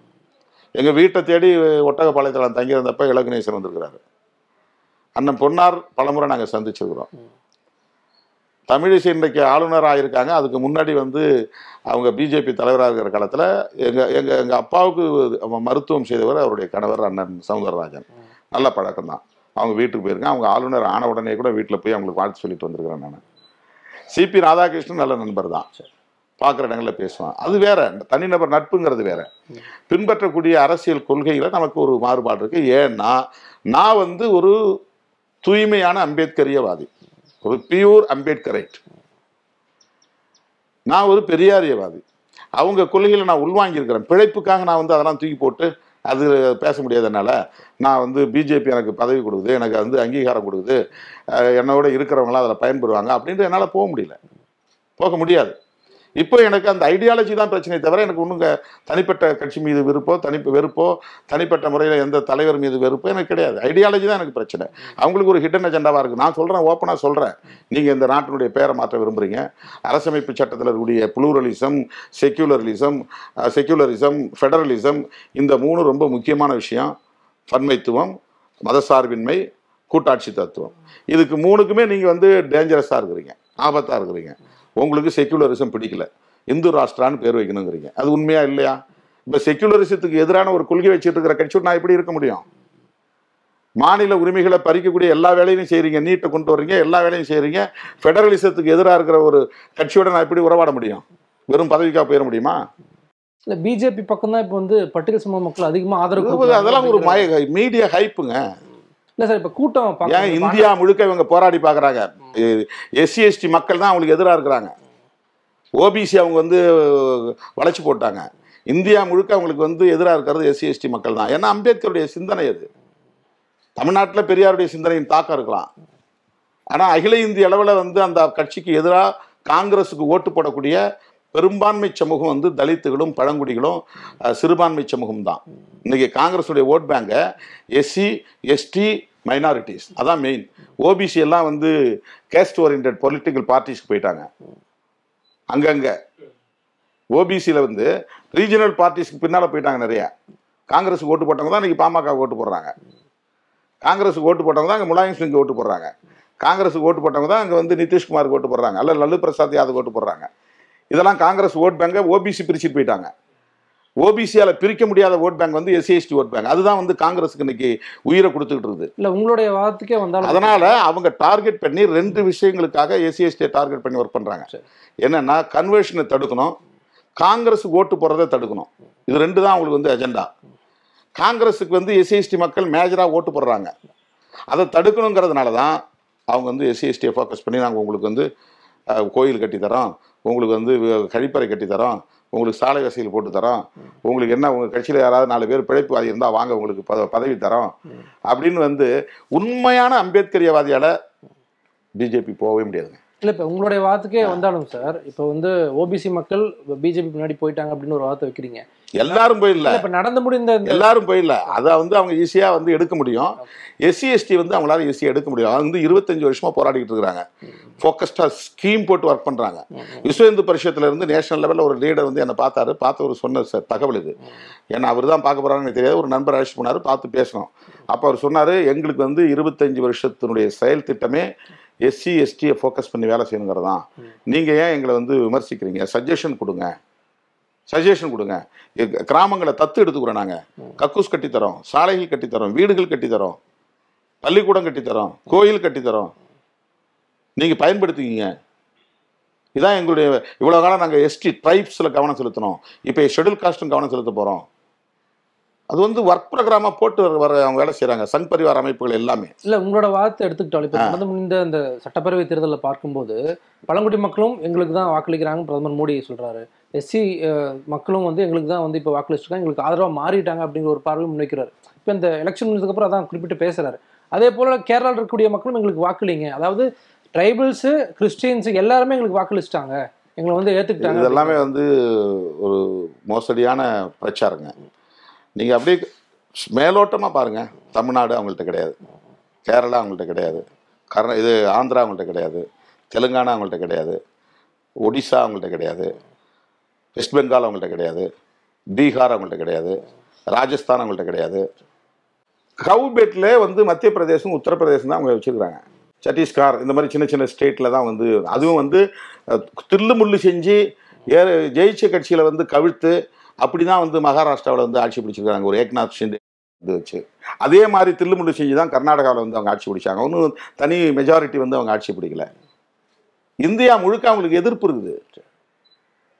எங்கள் வீட்டை தேடி ஒட்டகப்பாளையத்தில் நான் தங்கியிருந்தப்ப இலகுநேசன் வந்திருக்கிறாரு. அண்ணன் பொன்னார் பலமுறை நாங்கள் சந்திச்சிருக்கிறோம். தமிழிசை இன்றைக்கு ஆளுநராக இருக்காங்க. அதுக்கு முன்னாடி வந்து அவங்க பிஜேபி தலைவராக இருக்கிற காலத்தில் எங்கள் எங்கள் எங்கள் அப்பாவுக்கு மருத்துவம் செய்தவர் அவருடைய கணவர் அண்ணன் சவுந்தரராஜன். நல்ல பழக்கம் தான் அவங்க வீட்டுக்கு போயிருக்கேன் அவங்க ஆளுநர் ஆன உடனே கூட வீட்டில் போய் அவங்களுக்கு வாழ்த்து சொல்லிட்டு வந்திருக்கிறேன் நான். சிபி ராதாகிருஷ்ணன் நல்ல நண்பர் தான் பார்க்குற இடங்களில் பேசுவான். அது வேற. தனிநபர் நட்புங்கிறது வேற. பின்பற்றக்கூடிய அரசியல் கொள்கையில் நமக்கு ஒரு மாறுபாடு இருக்குது ஏன்னா நான் வந்து ஒரு தூய்மையான அம்பேத்கரியவாதி. ஒரு பியூர் அம்பேத்கரைட். நான் ஒரு பெரியாரியவாதி. அவங்க கொள்கையில் நான் உள்வாங்கியிருக்கிறேன். பிழைப்புக்காக நான் வந்து அதெல்லாம் தூக்கி போட்டு அது பேச முடியாதனால நான் வந்து பிஜேபி எனக்கு பதவி கொடுக்குது எனக்கு வந்து அங்கீகாரம் கொடுக்குது என்னோட இருக்கிறவங்களாம் அதில் பயன்படுவாங்க அப்படின்ட்டு என்னால் போக முடியல. போக முடியாது. இப்போ எனக்கு அந்த ஐடியாலஜி தான் பிரச்சனை தவிர எனக்கு ஒன்றுங்க தனிப்பட்ட கட்சி மீது விருப்போ தனி வெறுப்போ தனிப்பட்ட முறையில் எந்த தலைவர் மீது வெறுப்போ எனக்கு கிடையாது. ஐடியாலஜி தான் எனக்கு பிரச்சனை. அவங்களுக்கு ஒரு ஹிடன் அஜெண்டாவாக இருக்குது நான் சொல்கிறேன் ஓப்பனாக சொல்கிறேன் நீங்கள் இந்த நாட்டினுடைய பேரை மாற்ற விரும்புகிறீங்க அரசமைப்பு சட்டத்தில் இருக்கக்கூடிய புளூரலிசம் செக்யூலரிசம் செக்யூலரிசம் ஃபெடரலிசம் இந்த மூணு ரொம்ப முக்கியமான விஷயம். பன்மைத்துவம் மதசார்பின்மை கூட்டாட்சி தத்துவம். இதுக்கு மூணுக்குமே நீங்கள் வந்து டேஞ்சரஸாக இருக்கிறீங்க. ஆபத்தாக இருக்கிறீங்க. உங்களுக்கு செக்யூலரிசம் பிடிக்கல. இந்து ராஷ்டிரான்னு பேர் வைக்கணுங்கிறீங்க. அது உண்மையா இல்லையா? இப்போ செக்குலரிசத்துக்கு எதிரான ஒரு கொள்கை வச்சுட்டு இருக்கிற கட்சியோட நான் எப்படி இருக்க முடியும்? மாநில உரிமைகளை பறிக்கக்கூடிய எல்லா வேலையும் செய்றீங்க நீட்டை கொண்டு வர்றீங்க எல்லா வேலையும் செய்றீங்க. ஃபெடரலிசத்துக்கு எதிராக இருக்கிற ஒரு கட்சியோட நான் எப்படி உறவாட முடியும்? வெறும் பதவிக்காக போயிட முடியுமா? இல்ல பிஜேபி பக்கம் தான் இப்போ வந்து பட்டியல் சமூக மக்கள் அதிகமா ஆதரவு அதெல்லாம் ஒரு மய மீடியா ஹைப்புங்க இல்ல சார் இப்ப கூட்டம் ஏன். இந்தியா முழுக்க இவங்க போராடி பார்க்குறாங்க எஸ்சி எஸ்டி மக்கள் தான் அவங்களுக்கு எதிராக இருக்கிறாங்க. ஓபிசி அவங்க வந்து வளைச்சு போட்டாங்க. இந்தியா முழுக்க அவங்களுக்கு வந்து எதிராக இருக்கிறது எஸ்சி எஸ்டி மக்கள் தான். ஏன்னா அம்பேத்கருடைய சிந்தனை அது. தமிழ்நாட்டில் பெரியாருடைய சிந்தனையின் தாக்கம் இருக்கலாம். ஆனால் அகில இந்திய அளவில் வந்து அந்த கட்சிக்கு எதிராக காங்கிரஸுக்கு ஓட்டு போடக்கூடிய பெரும்பான்மை சமூகம் வந்து தலித்துகளும் பழங்குடிகளும் சிறுபான்மை சமூகம் தான். இன்னைக்கு காங்கிரஸுடைய ஓட் பேங்கை எஸ்சி எஸ்டி மைனாரிட்டிஸ் அதான் மெயின் ஓபிசி எல்லாம் வந்து கேஸ்ட் ஓரியன்ட் பொலிட்டிக்கல் பார்ட்டிஸ்க்கு போயிட்டாங்க. அங்கங்க. ஓபிசியில் வந்து ரீஜனல் பார்ட்டிஸ்க்கு பின்னால் போயிட்டாங்க நிறைய. காங்கிரஸுக்கு ஓட்டு போட்டவங்க தான் இன்றைக்கி பாமக ஓட்டு போடுறாங்க. காங்கிரஸுக்கு ஓட்டு போட்டவங்க தான் அங்கே முலாயம் சிங் ஓட்டு போடுறாங்க. காங்கிரஸுக்கு ஓட்டு போட்டவங்க தான் அங்கே வந்து நிதிஷ்குமாருக்கு ஓட்டு போடுறாங்க. அல்ல லல்லு பிரசாத் யாதவ் ஓட்டு போடுறாங்க. இதெல்லாம் காங்கிரஸ் ஓட் பேங்கை ஓபிசி பிரிச்சுட்டு போயிட்டாங்க. ஓபிசியால் பிரிக்க முடியாத ஓட் பேங்க் வந்து எஸ்சி எஸ்டி ஓட் பேங்க் அதுதான் வந்து காங்கிரஸுக்கு இன்னைக்கு உயிரை கொடுத்துக்கிட்டு இருக்குது. இல்ல உங்களுடைய வாதத்துக்கே வந்தாலும் அதனால அவங்க டார்கெட் பண்ணி ரெண்டு விஷயங்களுக்காக எஸ்சி எஸ்டியை டார்கெட் பண்ணி ஒர்க் பண்றாங்க. சரி. என்னன்னா கன்வர்ஷனை தடுக்கணும். காங்கிரஸ் ஓட்டு போறதை தடுக்கணும். இது ரெண்டு தான் அவங்களுக்கு வந்து அஜெண்டா காங்கிரஸுக்கு வந்து எஸ்சி எஸ்டி மக்கள் மேஜராக ஓட்டு போடுறாங்க. அதை தடுக்கணுங்கிறதுனால தான் அவங்க வந்து எஸ்சி எஸ்டியை ஃபோக்கஸ் பண்ணி நாங்கள் உங்களுக்கு வந்து கோயில் கட்டி தரோம் உங்களுக்கு வந்து கழிப்பறை கட்டி தரோம் உங்களுக்கு சாலை வசதியில் போட்டு தரோம். உங்களுக்கு என்ன உங்கள் கட்சியில் யாராவது நாலு பேர் பிழைப்புவாதி இருந்தால் வாங்க உங்களுக்கு பத பதவி தரோம். அப்படின்னு வந்து உண்மையான அம்பேத்கரியவாதியால் பிஜேபி போகவே முடியாதுங்க. இல்லை இப்போ உங்களுடைய வார்த்தைக்கே வந்தாலும் சார் இப்போ வந்து ஓபிசி மக்கள் பிஜேபி முன்னாடி போயிட்டாங்க அப்படின்னு ஒரு வார்த்தை வைக்கிறீங்க. எல்லாரும் போயிடல. இப்ப நடந்து முடிந்த எல்லாரும் போயிடல. அதை வந்து அவங்க ஈஸியாக வந்து எடுக்க முடியும். எஸ்சி எஸ்டி வந்து அவங்களால ஈஸியாக எடுக்க முடியும். அவங்க வந்து இருபத்தஞ்சு வருஷமா போராடிட்டு இருக்கிறாங்க. ஃபோக்கஸ்டாக ஸ்கீம் போட்டு ஒர்க் பண்றாங்க. விஸ்வ இந்து பரிஷத்துல இருந்து நேஷனல் லெவலில் ஒரு லீடர் வந்து என்னை பார்த்தாரு. பார்த்து ஒரு சொன்ன தகவல் இது. ஏன்னா அவர் தான் பார்க்க போறாங்கன்னு தெரியாது. ஒரு நண்பர் அழைச்சிட்டு போனாரு பார்த்து பேசணும். அப்போ அவர் சொன்னாரு எங்களுக்கு வந்து இருபத்தஞ்சு வருஷத்தினுடைய செயல் திட்டமே எஸ்சி எஸ்டியை ஃபோக்கஸ் பண்ணி வேலை செய்யணுங்கிறதான் நீங்க ஏன் எங்களை வந்து விமர்சிக்கிறீங்க? சஜஷன் கொடுங்க. சஜஷன் கொடுங்க. கிராமங்களை தத்து எடுத்துக்கிறோம் நாங்கள் கக்கூஸ் கட்டித்தரோம் சாலைகள் கட்டித்தரோம் வீடுகள் கட்டித்தரோம் பள்ளிக்கூடம் கட்டித்தரோம் கோயில் கட்டித்தரோம். நீங்கள் பயன்படுத்திக்கிங்க இதான் எங்களுடைய இவ்வளோ காலம் நாங்கள் எஸ்டி ட்ரைப்ஸில் கவனம் செலுத்தினோம். இப்போ ஷெடியூல் காஸ்ட்டும் கவனம் செலுத்த போகிறோம் அது வந்து ஒர்க் ப்ரோக்ராமா போட்டு வர- அவங்க வேலை செய்றாங்க. சங் பரிவார அமைப்புகள் எல்லாமே. இல்ல உங்களோட வாதத்தை எடுத்துக்கிட்டாலும் இப்ப நடந்து முடிந்த அந்த சட்டப்பேரவை தேர்தலில் பார்க்கும்போது பழங்குடி மக்களும் எங்களுக்கு தான் வாக்களிக்கிறாங்க பிரதமர் மோடி சொல்றாரு. எஸ்சி மக்களும் வந்து எங்களுக்கு தான் வந்து இப்போ வாக்களிச்சிருக்காங்க. எங்களுக்கு ஆதரவா மாறிட்டாங்க அப்படிங்கிற ஒரு பார்வை முன்வைக்கிறாரு. இப்போ இந்த எலெக்ஷன் முடிஞ்சதுக்கு அப்புறம் அதான் குறிப்பிட்டு பேசுறாரு. அதே போல கேரளாவில் இருக்கக்கூடிய மக்களும் எங்களுக்கு வாக்களிங்க. அதாவது ட்ரைபிள்ஸு கிறிஸ்டியன்ஸ் எல்லாருமே எங்களுக்கு வாக்களிச்சிட்டாங்க. எங்களை வந்து ஏத்துக்கிட்டாங்க. இது எல்லாமே வந்து ஒரு மோசடியான பிரச்சாரங்க. நீங்கள் அப்படியே மேலோட்டமாக பாருங்க. தமிழ்நாடு அவங்கள்ட்ட கிடையாது. கேரளா அவங்கள்ட்ட கிடையாது. கர்நா இது ஆந்திரா அவங்கள்ட்ட கிடையாது. தெலுங்கானா அவங்கள்ட்ட கிடையாது. ஒடிசா அவங்கள்ட்ட கிடையாது. வெஸ்ட் பெங்கால் அவங்கள்ட்ட கிடையாது. பீகார் அவங்கள்ட்ட கிடையாது. ராஜஸ்தான் அவங்கள்ட்ட கிடையாது. கவுபேட்டில் வந்து மத்திய பிரதேசம் உத்தரப்பிரதேசம் தான் அவங்க வச்சுருக்காங்க சத்தீஸ்கர் இந்த மாதிரி சின்ன சின்ன ஸ்டேட்டில் தான் வந்து அதுவும் வந்து தில்லு முள்ளு செஞ்சு ஏ ஜெயிச்ச கட்சியில் வந்து கவிழ்த்து அப்படி தான் வந்து மகாராஷ்டிராவில் வந்து ஆட்சி பிடிச்சிருக்காங்க. ஒரு ஏக்நாத் ஷிண்டே இது வச்சு. அதே மாதிரி தில்லுமுள்ளு செஞ்சு தான் கர்நாடகாவில் வந்து அவங்க ஆட்சி பிடிச்சாங்க. ஒன்றும் தனி மெஜாரிட்டி வந்து அவங்க ஆட்சி பிடிக்கல. இந்தியா முழுக்க அவங்களுக்கு எதிர்ப்பு இருக்குது.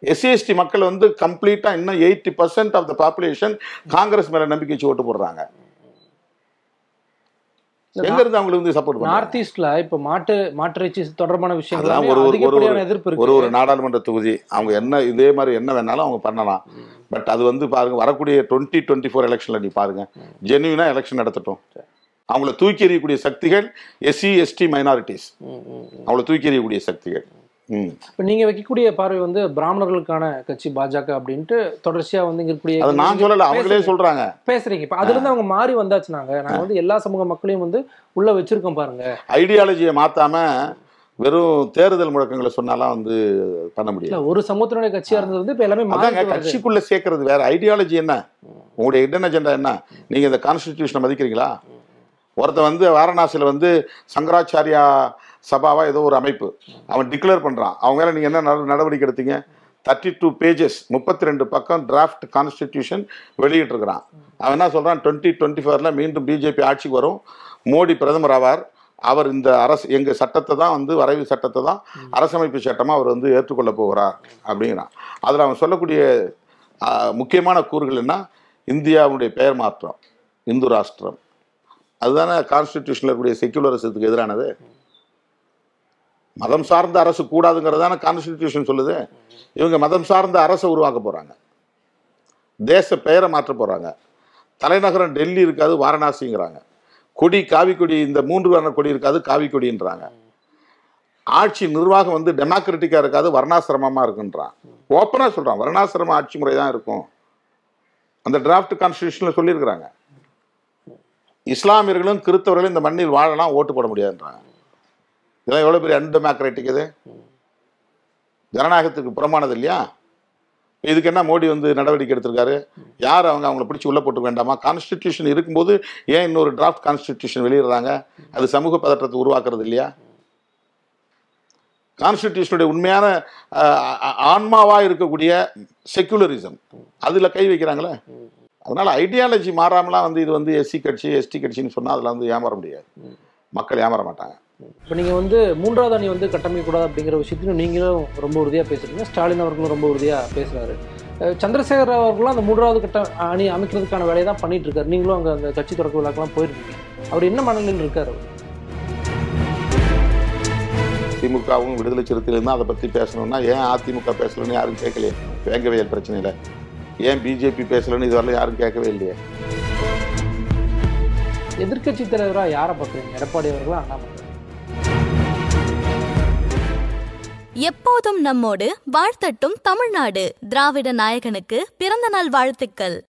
எஸ்சிஎஸ்டி மக்கள் வந்து கம்ப்ளீட்டாக இன்னும் eighty percent of the population Congress மேலே நம்பிக்கை வச்சு ஓட்டு போடுறாங்க. எங்க இருந்து அவங்களுக்கு வந்து சப்போர்ட் நார்த் ஈஸ்ட்ல இப்ப மாட்டு மாட்டிறைச்சி தொடர்பான எல்லாமே ஒரு- எதிர்ப்பு ஒரு ஒரு நாடாளுமன்ற தொகுதி. அவங்க என்ன இதே மாதிரி என்ன வேணாலும் அவங்க பண்ணலாம். பட் அது வந்து பாருங்க வரக்கூடிய டுவெண்ட்டி டுவெண்ட்டி ஃபோர் எலெக்ஷன்ல நீ பாருங்க ஜென்யூனா எலெக்ஷன் நடத்தட்டும். அவங்கள தூக்கி எறியக்கூடிய சக்திகள் எஸ்சி எஸ்டி மைனாரிட்டிஸ். அவங்கள தூக்கி எறியக்கூடிய சக்திகள். இப்ப நீங்க வைக்கக்கூடிய பார்வை வந்து பிராமணர்களுக்கான கட்சி பாஜக அப்படின்ட்டு தொடர்ச்சியா வந்து இங்க இருக்கக்கூடிய அது நான் சொல்லல அவங்களே பேசுறீங்க. சொல்றாங்க. பேசுறீங்க. இப்ப அதுல இருந்து அவங்க மாறி வந்தாச்சுனாங்க. நாங்க வந்து எல்லா சமூக மக்களையும் வந்து உள்ள வச்சிருக்கோம் பாருங்க. ஐடியாலஜியை மாத்தாம வெறும் தேர்தல் முழக்கங்களை சொன்னாலாம் வந்து பண்ண முடியாது. ஒரு சமூகத்தினுடைய கட்சியா இருந்தது வந்து இப்ப எல்லாமே கட்சிக்குள்ள சேர்க்கறது வேற. ஐடியாலஜி என்ன? உங்களுடைய இடன் அஜெண்டா என்ன? நீங்க இந்த கான்ஸ்டிடியூஷனை மதிக்கிறீங்களா? ஒருத்தன் வந்து வாரணாசியில வந்து சங்கராச்சாரியா சபாவா ஏதோ ஒரு அமைப்பு. அவன் டிக்ளேர் பண்றான். அவங்க மேல நீங்க என்ன நட- நடவடிக்கை எடுத்தீங்க? தேர்ட்டி டூ பேஜஸ் முப்பத்தி ரெண்டு பக்கம் டிராஃப்ட் கான்ஸ்டிடியூஷன் வெளியிட்டிருக்கிறான். அவன் என்ன சொல்கிறான் டுவெண்ட்டி டுவெண்ட்டி ஃபோரில் மீண்டும் பிஜேபி ஆட்சிக்கு வரும். மோடி பிரதமர் ஆவார். அவர் இந்த அரசு எங்கள் சட்டத்தை தான் வந்து வரைவு சட்டத்தை தான் அரசமைப்பு சட்டமாக அவர் வந்து ஏற்றுக்கொள்ள போகிறார் அப்படிங்கிறான். அதில் அவன் சொல்லக்கூடிய முக்கியமான கூறுகள் என்ன? இந்தியாவுடைய பெயர் மாற்றம் இந்து ராஷ்டிரம். அதுதானே கான்ஸ்டிடியூஷனில் இருக்கக்கூடிய செக்யுலரிசத்துக்கு எதிரானது? மதம் சார்ந்த அரசு கூடாதுங்கிறது தானே கான்ஸ்டிடியூஷன் சொல்லுது. இவங்க மதம் சார்ந்த அரசை உருவாக்க போகிறாங்க தேச பெயரை மாற்ற போகிறாங்க தலைநகரம் டெல்லி இருக்காது வாரணாசிங்கிறாங்க. கொடி காவி கொடி இந்த மூன்று வர்ண கொடி இருக்காது காவி கொடின்றாங்க ஆட்சி நிர்வாகம் வந்து டெமோக்ராட்டிக்காக இருக்காது வர்ணாசிரமமாக இருக்குன்றான். ஓப்பனாக சொல்கிறான் வர்ணாசிரம ஆட்சி முறை தான் இருக்கும். அந்த டிராஃப்ட் கான்ஸ்டியூஷனில் சொல்லியிருக்கிறாங்க. இஸ்லாமியர்களும் கிறித்தவர்களும் இந்த மண்ணில் வாழலாம் ஓட்டு போட முடியாதுன்றாங்க. இதெல்லாம் எவ்வளோ பெரிய அன்டெமோக்ராட்டிக் இது? ஜனநாயகத்துக்கு புறமானது இல்லையா? இதுக்கு என்ன மோடி வந்து நடவடிக்கை எடுத்திருக்காரு? யார் அவங்க அவங்கள பிடிச்சி உள்ள போட்டு வேண்டாமா? கான்ஸ்டிடியூஷன் இருக்கும்போது ஏன் இன்னொரு டிராஃப்ட் கான்ஸ்டிடியூஷன் வெளியிடுறாங்க? அது சமூக பதற்றத்தை உருவாக்குறது இல்லையா? கான்ஸ்டிடியூஷனுடைய உண்மையான ஆன்மாவா இருக்கக்கூடிய செக்குலரிசம் அதுல கை வைக்கிறாங்களே? அதனால ஐடியாலஜி மாறாமலாம் வந்து இது வந்து எஸ்சி கட்சி எஸ்டி கட்சின்னு சொன்னா அதில் வந்து ஏமாற முடியாது. மக்கள் ஏமாற மாட்டாங்க. இப்போ நீங்கள் வந்து மூன்றாவது அணி வந்து கட்டமைக்கக்கூடாது அப்படிங்கிற விஷயத்தையும் நீங்களும் ரொம்ப உறுதியாக பேசுறீங்க. ஸ்டாலின் அவர்களும் ரொம்ப உறுதியாக பேசுகிறாரு சந்திரசேகர் அவர்களும் அந்த மூன்றாவது கட்ட அணி அமைக்கிறதுக்கான வேலையை தான் பண்ணிட்டு இருக்காரு நீங்களும் அங்கே அந்த கட்சி தொடக்க விழாக்கெல்லாம் போயிருக்கீங்க. அவர் என்ன மனநிலையில் இருக்காரு? அவர் திமுகவும் விடுதலை சிறுத்தையிலும் அதை பத்தி பேசணும்னா ஏன் அதிமுக பேசலன்னு யாரும் கேட்கலையே? வேங்கவியல் பிரச்சனையில. ஏன் பிஜேபி பேசலன்னு இதுவரை யாரும் கேட்கவே இல்லையே? எதிர்க்கட்சி தலைவராக யாரை பார்க்குறீங்க? எடப்பாடி அவர்களா அண்ணாமலை? எப்போதும் நம்மோடு வாழ்த்தட்டும் தமிழ்நாடு. திராவிட நாயகனுக்கு பிறந்த நாள் வாழ்த்துக்கள்.